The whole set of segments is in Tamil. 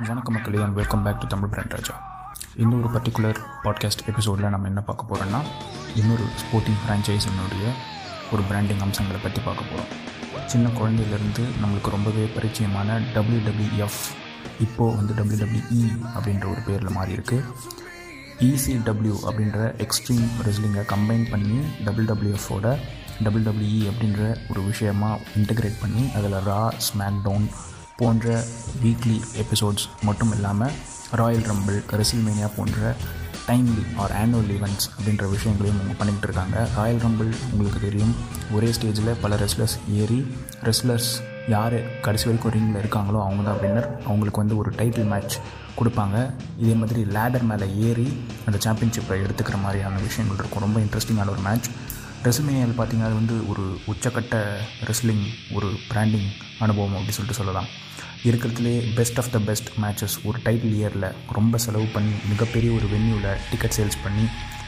வணக்கம் மக்களே and welcome back to Tamil brand Raja இன்னொரு பர்டிகுலர் பாட்காஸ்ட் எபிசோடில் நம்ம என்ன பார்க்க போகிறோன்னா இன்னொரு ஸ்போர்ட்டிங் ஃப்ரான்ச்சைஸினுடைய ஒரு பிராண்டிங் அம்சங்களை பற்றி பார்க்க போகிறோம் சின்ன குழந்தையிலேருந்து நம்மளுக்கு ரொம்பவே பரிச்சயமான டபிள்யூடபிள்யூஎஃப் இப்போது வந்து டபிள்யூடபிள்யூஇ அப்படின்ற ஒரு பேரில் மாறி இருக்குது இசிடபிள்யூ அப்படின்ற எக்ஸ்ட்ரீம் ரெஸ்லிங்கை கம்பைன் பண்ணி டபிள்யூடபிள்யூஎஃபோட டபிள்யூடபிள்யூஇ அப்படின்ற ஒரு விஷயமாக இன்டகிரேட் பண்ணி அதில் ரா ஸ்மாக் டவுன் போன்ற வீக்லி எபிசோட்ஸ் மட்டும் இல்லாமல் ராயல் ரம்பிள் ரெசில்மேனியா போன்ற டைம்லி ஆர் ஆனுவல் ஈவெண்ட்ஸ் அப்படின்ற விஷயங்களையும் அவங்க பண்ணிகிட்டு இருக்காங்க. ராயல் ரம்பிள் உங்களுக்கு தெரியும். ஒரே ஸ்டேஜில் பல ரெஸ்லர்ஸ் ஏறி ரெஸ்லர்ஸ் யார் கடைசி வரைக்கும் ரிங்கில் இருக்காங்களோ அவங்க தான் வின்னர் அவங்களுக்கு வந்து ஒரு டைட்டில் மேட்ச் கொடுப்பாங்க. இதே மாதிரி லேடர் மேலே ஏறி அந்த சாம்பியன்ஷிப்பை எடுத்துக்கிற மாதிரியான விஷயங்கள் இருக்கும். ரொம்ப இன்ட்ரெஸ்டிங்கான ஒரு மேட்ச் ரெஸ்ல்மேனியாவில் பார்த்தீங்கன்னா அது வந்து ஒரு உச்சக்கட்ட ரெஸ்லிங் ஒரு பிராண்டிங் அனுபவம் அப்படி சொல்லிட்டு சொல்லலாம். இருக்கிறதுலே best of the best matches ஒரு டைட்டில் இயரில் ரொம்ப செலவு பண்ணி மிகப்பெரிய ஒரு வென்யூவில் டிக்கெட் சேல்ஸ் பண்ணி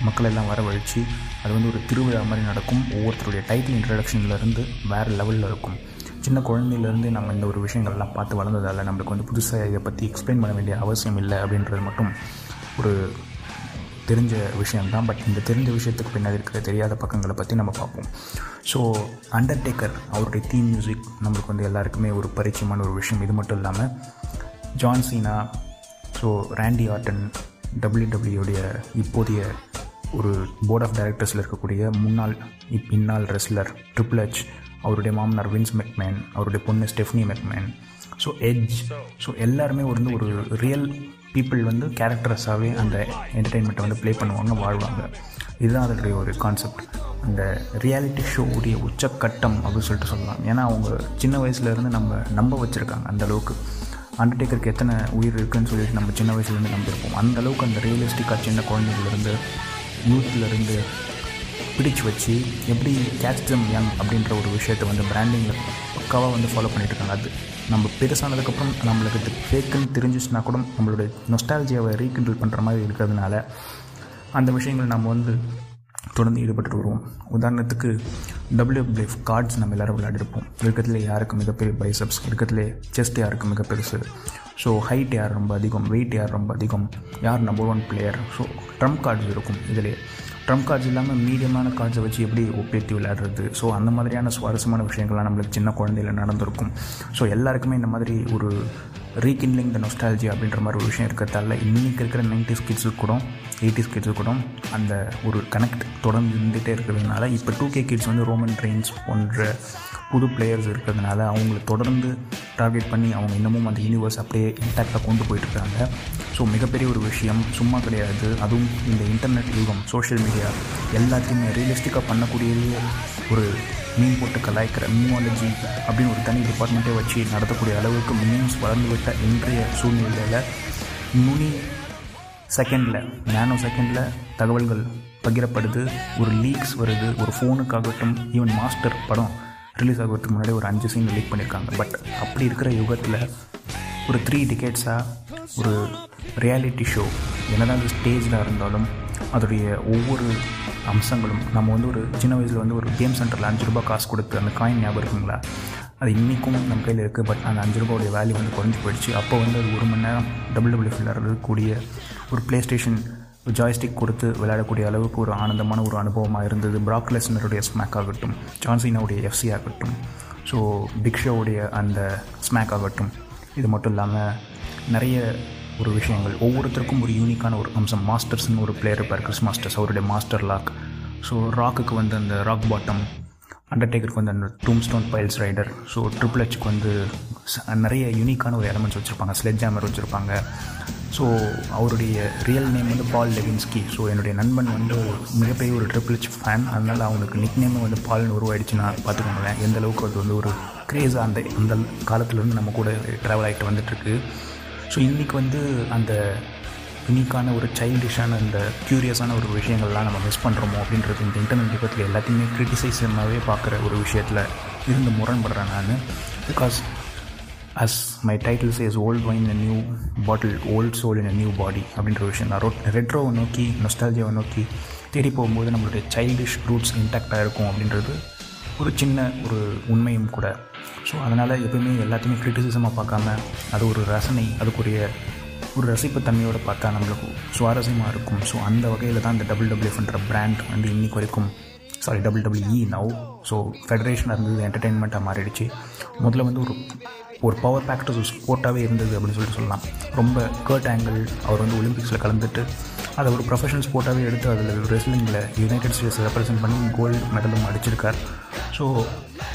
மக்கள் எல்லாம் வரவழைச்சு அது வந்து ஒரு திருவிழா மாதிரி நடக்கும். ஒவ்வொருத்தருடைய டைட்டில் இன்ட்ரடக்ஷன்லேருந்து வேறு லெவலில் இருக்கும். சின்ன குழந்தையிலேருந்து நம்ம இந்த ஒரு விஷயங்கள்லாம் பார்த்து வளர்ந்ததால் நம்மளுக்கு வந்து புதுசாக இதை பற்றி எக்ஸ்பிளைன் பண்ண வேண்டிய அவசியம் இல்லை அப்படின்றது மட்டும் ஒரு தெரிஞ்ச விஷயம்தான் பட் இந்த தெரிஞ்ச விஷயத்துக்கு பின்னாடி இருக்கிற தெரியாத பக்கங்களை பற்றி நம்ம பார்ப்போம். ஸோ அண்டர்டேக்கர் அவருடைய தீம் மியூசிக் நம்மளுக்கு வந்து எல்லாருக்குமே ஒரு பரிச்சயமான ஒரு விஷயம். இது மட்டும் இல்லாமல் John Cena so Randy Orton டபிள்யூடபிள்யூடைய இப்போதைய ஒரு போர்ட் ஆஃப் டைரக்டர்ஸில் இருக்கக்கூடிய முன்னாள் இப் இந்நாள் ரெஸ்லர் ட்ரிபிள் ஹெச் அவருடைய மாமனார் வின்ஸ் மெக்மேன் அவருடைய பொண்ணு Stephanie McMahon so Edge so எல்லாருமே வந்து ஒரு ரியல் பீப்புள் வந்து கேரக்டர்ஸாகவே அந்த என்டர்டெயின்மெண்ட்டை வந்து ப்ளே பண்ணுவாங்க வாழ்வாங்க. இதுதான் அதனுடைய ஒரு கான்செப்ட் அந்த ரியாலிட்டி ஷோவுடைய உச்சக்கட்டம் அப்படின்னு சொல்லிட்டு சொல்லலாம். ஏன்னா அவங்க சின்ன வயசுலேருந்து நம்ம நம்ப வச்சுருக்காங்க அந்த அளவுக்கு. அண்டர்டேக்கருக்கு எத்தனை உயிர் இருக்குன்னு சொல்லிட்டு நம்ம சின்ன வயசுலேருந்து நம்பியிருப்போம். அந்த அளவுக்கு அந்த ரியலிஸ்டிக்காக சின்ன குழந்தைங்கள்லேருந்து யூத்லேருந்து பிடிச்சு வச்சு எப்படி கேட்ச் தம் யங் அப்படின்ற ஒரு விஷயத்தை வந்து பிராண்டிங்கில் பக்காவாக வந்து ஃபாலோ பண்ணிட்டு இருக்காங்க அது நம்ம பெருசானதுக்கப்புறம் நம்மளுக்கு இது ஃபேக்குன்னு தெரிஞ்சிச்சுனா கூட நம்மளுடைய நொஸ்டாலஜியாவை ரீகண்டில் பண்ணுற மாதிரி இருக்கிறதுனால அந்த விஷயங்கள் நம்ம வந்து தொடர்ந்து ஈடுபட்டு வருவோம். உதாரணத்துக்கு டபிள்யூபிஎஃப் கார்ட்ஸ் நம்ம எல்லோரும் விளையாடிருப்போம். இருக்கிறதுல யாருக்கு மிகப்பெரிய பைசப்ஸ் இருக்கிறதுலே செஸ்ட் யாருக்கு மிக பெருசு? ஸோ ஹைட் யார் ரொம்ப அதிகம் வெயிட் யார் ரொம்ப அதிகம்? யார் number one player so trump cards இருக்கும் இதிலே. ட்ரம்ப் கார்ட்ஸ் இல்லாமல் மீடியமான கார்ட்ஸை வச்சு எப்படி ஒப்பேற்றி விளையாடுறது? ஸோ அந்த மாதிரியான சுவாரஸ்யமான விஷயங்கள்லாம் நம்மளுக்கு சின்ன குழந்தையில் நடந்திருக்கும். ஸோ எல்லாருக்குமே இந்த மாதிரி ஒரு ரீகின்லிங் த நொஸ்டாலஜி அப்படின்ற மாதிரி ஒரு விஷயம் இருக்கிறதால இன்றைக்கி இருக்கிற நைன்டிஸ் கிட்ஸுக்கு கூட எயிட்டிஸ் கிட்ஸுக்கு கூட அந்த ஒரு கனெக்ட் தொடர்ந்து இருந்துகிட்டே இருக்கிறதுனால இப்போ டூ கே கிட்ஸ் வந்து ரோமன் ட்ரெயின்ஸ் போன்ற புது பிளேயர்ஸ் இருக்கிறதுனால அவங்கள தொடர்ந்து டார்கெட் பண்ணி அவங்க இன்னமும் அந்த யூனிவர்ஸ் அப்படியே இன்டாக்டாக கொண்டு போயிட்டுருக்காங்க ஸோ மிகப்பெரிய ஒரு விஷயம் சும்மா கிடையாது. அதுவும் இந்த இன்டர்நெட் யுகம் சோஷியல் மீடியா எல்லாத்தையுமே ரியலிஸ்டிக்காக பண்ணக்கூடியதே ஒரு மீன் போட்டு கலாய்க்கிற மீமாலஜி அப்படின்னு ஒரு தனி டிபார்ட்மெண்ட்டே வச்சு நடத்தக்கூடிய அளவுக்கு மீன்ஸ் வளர்ந்துவிட்ட இன்றைய சூழ்நிலையில் நுனி செகண்டில் நானோ செகண்டில் தகவல்கள் பகிரப்படுது. ஒரு லீக்ஸ் வருது. ஒரு ஃபோனுக்காகட்டும் ஈவன் மாஸ்டர் படம் ரிலீஸ் ஆகிறதுக்கு முன்னாடி ஒரு அஞ்சு சீன் லீக் பண்ணியிருக்காங்க பட் அப்படி இருக்கிற யுகத்தில் ஒரு த்ரீ டிக்கெட்ஸாக ஒரு ரியாலிட்டி ஷோ என்னதான் அது ஸ்டேஜில் இருந்தாலும் அதோடைய ஒவ்வொரு அம்சங்களும் நம்ம வந்து ஒரு சின்ன வயசில் வந்து ஒரு கேம் சென்டரில் அஞ்சு ரூபா காசு கொடுத்து அந்த காயின் ஞாபகம் இருக்குங்களா? அது இன்றைக்கும் நம்ம கையில் இருக்குது பட் அந்த அஞ்சு ரூபாவுடைய வேல்யூ வந்து குறைஞ்சி போயிடுச்சு. அப்போ வந்து அது ஒரு மணி நேரம் டபுள் டபுள் விளையாடக்கூடிய ஒரு ப்ளே ஸ்டேஷன் ஜாய்ஸ்டிக் கொடுத்து விளையாடக்கூடிய அளவுக்கு ஒரு ஆனந்தமான ஒரு அனுபவமாக இருந்தது. ப்ராக் லெஸ்னருடைய ஸ்மேக் ஆகட்டும் ஜான்சினாவுடைய எஃப்சி ஆகட்டும். ஸோ பிக் ஷோவுடைய அந்த ஸ்மேக் ஆகட்டும். இது மட்டும் இல்லாமல் நிறைய ஒரு விஷயங்கள். ஒவ்வொருத்தருக்கும் ஒரு யூனிக்கான ஒரு அம்சம். மாஸ்டர்ஸ்னு ஒரு பிளேயர் இருப்பார் கிறிஸ் மாஸ்டர்ஸ் அவருடைய மாஸ்டர் லாக் ஸோ ராக்குக்கு வந்து அந்த ராக் பாட்டம் அண்டர்டேக்கருக்கு வந்து அந்த tombstone piledriver so triple ஹெச்க்கு வந்து நிறைய யூனிக்கான ஒரு எலமெண்ட்ஸ் வச்சுருப்பாங்க. ஸ்லெட் ஜாமர் வச்சுருப்பாங்க. ஸோ அவருடைய ரியல் நேம் வந்து பால் லெவின்ஸ்கி ஸோ என்னுடைய நண்பன் வந்து மிகப்பெரிய ஒரு ட்ரிபிள் ஹெச் ஃபேன் அதனால் அவனுக்கு நிக் நேம் வந்து பால்னு உருவாயிடுச்சுன்னா பார்த்துக்கோங்களேன். எந்த அளவுக்கு அது வந்து ஒரு க்ரேஸாக அந்த அந்த காலத்துலேருந்து நம்ம கூட ட்ராவல் ஆகிட்டு வந்துட்டுருக்கு ஸோ இன்றைக்கி வந்து அந்த யூனிக்கான ஒரு சைல்டிஷான அந்த க்யூரியஸான ஒரு விஷயங்கள்லாம் நம்ம மிஸ் பண்ணுறோமோ அப்படின்றது இந்த இன்டர்நெட் யுகத்தில் எல்லாத்தையுமே கிரிட்டிசைஸமாகவே பார்க்குற ஒரு விஷயத்தில் இருந்து முரண்படுறேன் நான். Because as my title says old wine in new bottle old soul in a new body அப்படின்ற விஷயம் நான் ரொட் ரெட்ரோவை நோக்கி நொஸ்டாலஜியாவை நோக்கி தேடி போகும்போது நம்மளுடைய சைல்டிஷ் ரூட்ஸ் இன்டாக்டாக இருக்கும் அப்படின்றது ஒரு சின்ன ஒரு உண்மையும் கூட. ஸோ அதனால் எப்பயுமே எல்லாத்தையுமே க்ரிட்டிசிசமாக பார்க்காம அது ஒரு ரசனை அதுக்குரிய ஒரு ரசிப்புத்தன்மையோடு பார்த்தா நம்மளுக்கு சுவாரஸ்யமாக இருக்கும். ஸோ அந்த வகையில் தான் இந்த டபுள் டபிள்யூஎஃப்ன்ற பிராண்ட் வந்து இன்னைக்கு வரைக்கும் sorry double W E now so ஃபெடரேஷனாக இருந்தது என்டர்டெயின்மெண்ட்டாக மாறிடுச்சு. முதல்ல வந்து ஒரு ஒரு பவர் பேக்டர் ஸ்போர்ட்டாகவே இருந்தது அப்படின்னு சொல்லிட்டு சொல்லலாம். ரொம்ப கர்ட் ஆங்கிள் அவர் வந்து ஒலிம்பிக்ஸில் கலந்துட்டு அதை ஒரு ப்ரொஃபஷனல் ஸ்போர்ட்டாகவே எடுத்து அதில் ரெஸ்லிங்கில் யுனைடெட் ஸ்டேட்ஸ் ரெப்ரசென்ட் பண்ணி கோல்டு மெடலும் அடிச்சிருக்கார். ஸோ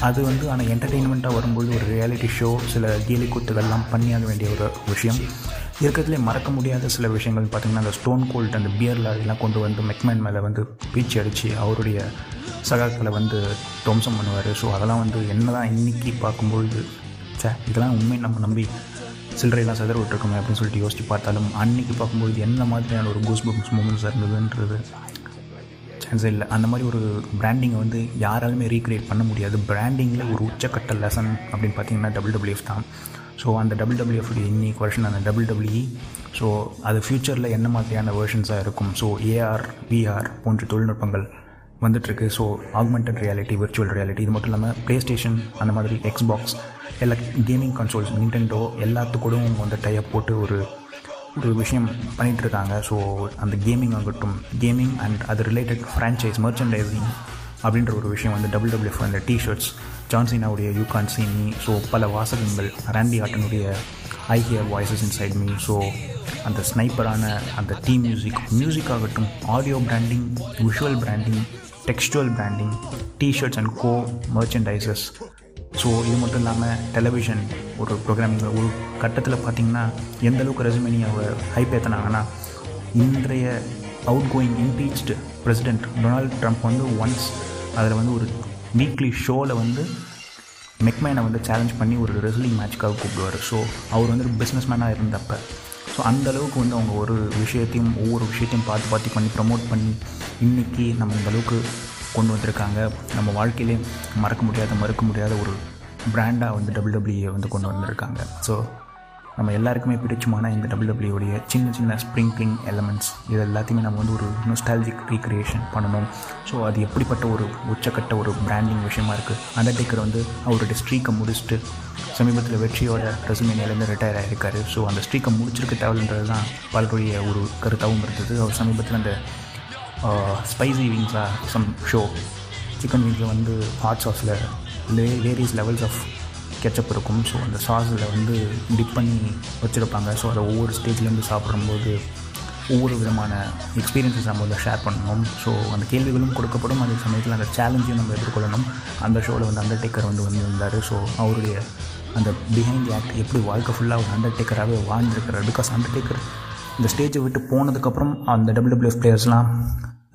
அது வந்து ஆனால் என்டர்டெயின்மெண்ட்டாக வரும்போது ஒரு ரியாலிட்டி ஷோ சில கேலி கூத்துகள்லாம் பண்ணியாக வேண்டிய ஒரு விஷயம். இருக்கிறதுலே மறக்க முடியாத சில விஷயங்கள் பார்த்திங்கன்னா அந்த ஸ்டோன் கோல்ட் அந்த பியரில் அதெல்லாம் கொண்டு வந்து மெக்மேன் மேலே வந்து பீச்சு அடித்து அவருடைய சகாக்களை வந்து துவம்சம் பண்ணுவார். ஸோ அதெல்லாம் வந்து என்ன தான் இன்றைக்கி பார்க்கும்பொழுது சே இதெல்லாம் உண்மை நம்ம நம்பி சில்லறையெல்லாம் செதற விட்டுருக்கோமே அப்படின்னு சொல்லிட்டு யோசித்து பார்த்தாலும் அன்றைக்கி பார்க்கும்போது என்ன மாதிரியான ஒரு கூஸ் பம்ஸ் மூமெண்ட்ஸ் இருந்ததுன்றது சான்ஸே இல்லை. அந்த மாதிரி ஒரு பிராண்டிங்கை வந்து யாராலுமே ரீக்ரியேட் பண்ண முடியாது. பிராண்டிங்கில் ஒரு உச்சக்கட்ட லெசன் அப்படின்னு பார்த்தீங்கன்னா டபுள் டபிள்யூஎஃப் தான். ஸோ அந்த டபுள் டபிள்யூஎஃப் இன்னைக்கு வருஷன் அந்த டபுள் டபிள்யூஇ ஸோ அது ஃப்யூச்சரில் என்ன மாதிரியான வேர்ஷன்ஸாக இருக்கும்? ஸோ ஏஆர் விஆர் போன்ற தொழில்நுட்பங்கள் வந்துட்டுருக்கு. So augmented reality virtual reality இது மட்டும் இல்லாமல் ப்ளே ஸ்டேஷன் அந்த மாதிரி எக்ஸ்பாக்ஸ் எல்லா கேமிங் கன்சோல்ஸ் நிண்டென்டோ எல்லாத்துக்கூடவும் வந்து டைப் போட்டு ஒரு ஒரு விஷயம் பண்ணிகிட்ருக்காங்க ஸோ அந்த கேமிங் ஆகட்டும் கேமிங் அண்ட் அது ரிலேட்டட் ஃப்ரான்ச்சைஸ் மர்ச்சன்டைசிங் அப்படின்ற ஒரு விஷயம் வந்து டபுள் டபிள்யூஎஃப் அந்த T shirts ஜான்சினாவுடைய you can't see me so பல வாசகங்கள் ராண்டி ஆட்டனுடைய I hear voices inside me so அந்த ஸ்னைப்பரான அந்த டீ மியூசிக் மியூசிக் ஆகட்டும் audio branding visual branding textual branding T shirts and go merchandises so இது மட்டும் இல்லாமல் டெலிவிஷன் ஒரு ப்ரோக்ராமிங் ஒரு கட்டத்தில் பார்த்திங்கன்னா எந்த அளவுக்கு அவர் ஹைப் ஏற்றினாங்கன்னா இன்றைய outgoing impeached president Donald Trump வந்து ஒன்ஸ் அதில் வந்து ஒரு வீக்லி ஷோவில் வந்து மெக்மேனை வந்து சேலஞ்ச் பண்ணி ஒரு ரெஸ்லிங் மேட்ச்க்காக கூப்பிடுவார். ஸோ அவர் வந்து ஒரு பிஸ்னஸ் மேனாக இருந்தப்போ ஸோ அந்தளவுக்கு வந்து அவங்க ஒரு விஷயத்தையும் ஒவ்வொரு விஷயத்தையும் பார்த்து பார்த்து பண்ணி ப்ரமோட் பண்ணி இன்றைக்கி நம்ம அந்தளவுக்கு கொண்டு வந்திருக்காங்க. நம்ம வாழ்க்கையிலே மறக்க முடியாத மறுக்க முடியாத ஒரு பிராண்டாக வந்து டபுள் வந்து கொண்டு வந்திருக்காங்க. ஸோ நம்ம எல்லாருக்குமே பிடிச்சமான இந்த டபிள்யூடபிள்யூடைய உடைய சின்ன சின்ன ஸ்ப்ரிங்க்லிங் எலமெண்ட்ஸ் இது எல்லாத்தையுமே நம்ம வந்து ஒரு நொஸ்டாலஜிக் ரீக்ரியேஷன் பண்ணணும். ஸோ அது எப்படிப்பட்ட ஒரு உச்சக்கட்ட ஒரு பிராண்டிங் விஷயமா இருக்குது அண்டர்டேக்கர் வந்து அவருடைய ஸ்ட்ரீக்கை முடிச்சுட்டு சமீபத்தில் வெற்றியோட ரெசுமேனியிலேருந்து ரிட்டையர் ஆகியிருக்காரு ஸோ அந்த ஸ்ட்ரீக்கை முடிச்சிருக்க தேவைன்றது தான் பலருடைய ஒரு கருத்தாகவும் இருந்தது. அவர் சமீபத்தில் அந்த ஸ்பைசி விங்ஸாக சம் ஷோ சிக்கன் விங்ஸில் வந்து ஹாட் சாஸில் வே வேரியஸ் லெவல்ஸ் ஆஃப் கெச்சப் இருக்கும். ஸோ அந்த சாஸில் வந்து டிப் பண்ணி வச்சுருப்பாங்க. ஸோ அதை ஒவ்வொரு ஸ்டேஜ்லேருந்து சாப்பிடும்போது ஒவ்வொரு விதமான எக்ஸ்பீரியன்ஸஸ் நம்ம வந்து ஷேர் பண்ணணும். ஸோ அந்த கேள்விகளும் கொடுக்கப்படும். அதே சமயத்தில் அந்த சேலஞ்சையும் நம்ம எதிர்கொள்ளணும். அந்த ஷோவில் வந்து அண்டர்டேக்கர் வந்து வந்திருந்தார். ஸோ அவருடைய அந்த பிஹைண்ட் ஆக்ட் எப்படி வாழ்க்கை ஃபுல்லாக ஒரு அண்டர்டேக்கராகவே வாழ்ந்துருக்கிறார். பிகாஸ் அண்டர்டேக்கர் இந்த ஸ்டேஜை விட்டு போனதுக்கப்புறம் அந்த டபிள்யூடபிள்யூஎஃப் பிளேயர்ஸ்லாம்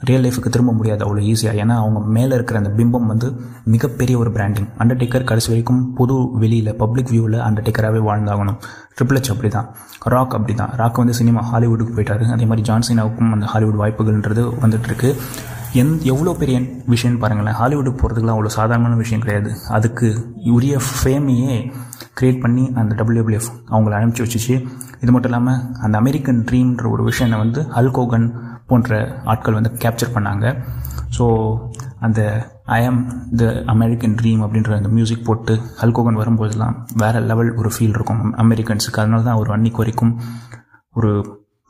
ரியல் லைஃபுக்கு திரும்ப முடியாது. அவ்வளோ ஈஸியாக ஏன்னா அவங்க மேலே இருக்கிற அந்த பிம்பம் வந்து மிகப்பெரிய ஒரு பிராண்டிங் அண்டர்டேக்கர் கடைசி வரைக்கும் பொது வெளியில் பப்ளிக் வியூவில் அண்டர்டேக்கராகவே வாழ்ந்தாகணும். ட்ரிபிள் அப்படி தான் ராக் அப்படி தான் ராக் வந்து சினிமா ஹாலிவுட்டுக்கு போயிட்டாரு. அதே மாதிரி ஜான்சினாவுக்கும் அந்த ஹாலிவுட் வாய்ப்புகள்ன்றது வந்துட்டுருக்கு. எந் எவ்வளோ பெரிய விஷயம்னு பாருங்களேன். ஹாலிவுட்டுக்கு போகிறதுக்குலாம் அவ்வளோ சாதாரணமான விஷயம் கிடையாது. அதுக்கு உரிய ஃபேமையே க்ரியேட் பண்ணி அந்த டபிள்யூபிஎஃப் அவங்கள அனுப்பிச்சி வச்சுச்சு. இது மட்டும் இல்லாமல் அந்த அமெரிக்கன் ட்ரீம்ன்ற ஒரு விஷயம் வந்து அல்கோகன் போன்ற ஆட்கள் வந்து கேப்சர் பண்ணாங்க. ஸோ அந்த ஐ ஆம் த அமெரிக்கன் ட்ரீம் அப்படின்ற அந்த மியூசிக் போட்டு அல்கோகன் வரும்போதெல்லாம் வேறு லெவல் ஒரு ஃபீல் இருக்கும் அமெரிக்கன்ஸுக்கு அதனால தான் அவர் அன்னைக்கு வரைக்கும் ஒரு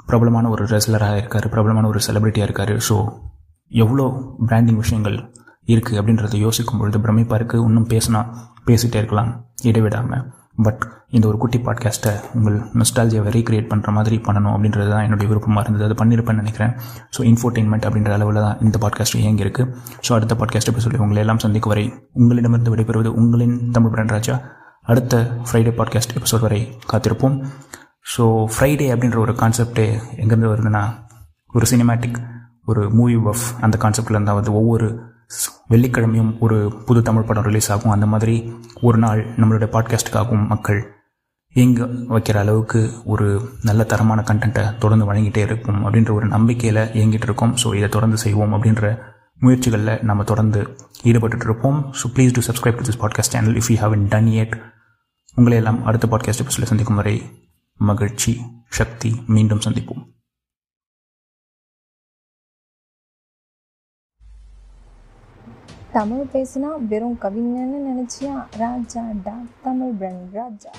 பிரபலமான ஒரு ரெஸ்லராக இருக்கார் பிரபலமான ஒரு செலிபிரிட்டியாக இருக்கார். ஸோ எவ்வளோ பிராண்டிங் விஷயங்கள் இருக்குது அப்படின்றத யோசிக்கும் பொழுது பிரமிப்பாக இருக்குது இன்னும் பேசினா பேசிகிட்டே இருக்கலாம் இடைவிடாமல் பட் இந்த ஒரு குட்டி பாட்காஸ்ட்டை உங்கள் நொஸ்டாலஜியாவை ரீக்ரியேட் பண்ணுற மாதிரி பண்ணணும் அப்படின்றது தான் என்னுடைய விருப்பமாக இருந்தது. அது பண்ணியிருப்பேன்னு நினைக்கிறேன். ஸோ இன்ஃபோர்டெயின்மெண்ட் அப்படின்ற அளவில் தான் இந்த பாட்காஸ்ட் இயங்கி இருக்குது ஸோ அடுத்த பாட்காஸ்ட் சொல்லி உங்களை எல்லாம் சந்திக்கும் வரை உங்களிடமிருந்து விடைபெறுவது உங்களின் தமிழ் பிராண்ட் ராஜா. அடுத்த ஃப்ரைடே பாட்காஸ்ட் எபிசோட் வரை காத்திருப்போம். ஸோ ஃப்ரைடே அப்படின்ற ஒரு கான்செப்டே எங்கேருந்து வருதுன்னா ஒரு சினிமேட்டிக் ஒரு மூவி பஃப் அந்த கான்செப்டில் இருந்தால் வந்து ஒவ்வொரு வெள்ளிக்கிழமையும் ஒரு புது தமிழ் படம் ரிலீஸ் ஆகும். அந்த மாதிரி ஒரு நாள் நம்மளுடைய பாட்காஸ்ட்டுக்காகவும் மக்கள் இயங்க வைக்கிற அளவுக்கு ஒரு நல்ல தரமான கண்டென்ட்டை தொடர்ந்து வழங்கிட்டே இருக்கும் அப்படின்ற ஒரு நம்பிக்கையில் இயங்கிட்டு இருக்கோம். ஸோ இதை தொடர்ந்து செய்வோம் அப்படின்ற முயற்சிகளில் நம்ம தொடர்ந்து ஈடுபட்டு இருப்போம். So please to subscribe to this podcast channel if you haven't done it உங்களை எல்லாம் அடுத்த பாட்காஸ்ட் எபிசோடில் சந்திக்கும் வரை மகிழ்ச்சி சக்தி மீண்டும் சந்திப்போம். தமிழ் பேசினா வெறும் கவிஞன்னு நினச்சியா? ராஜா டா தமிழ் பிரண்ட் ராஜா.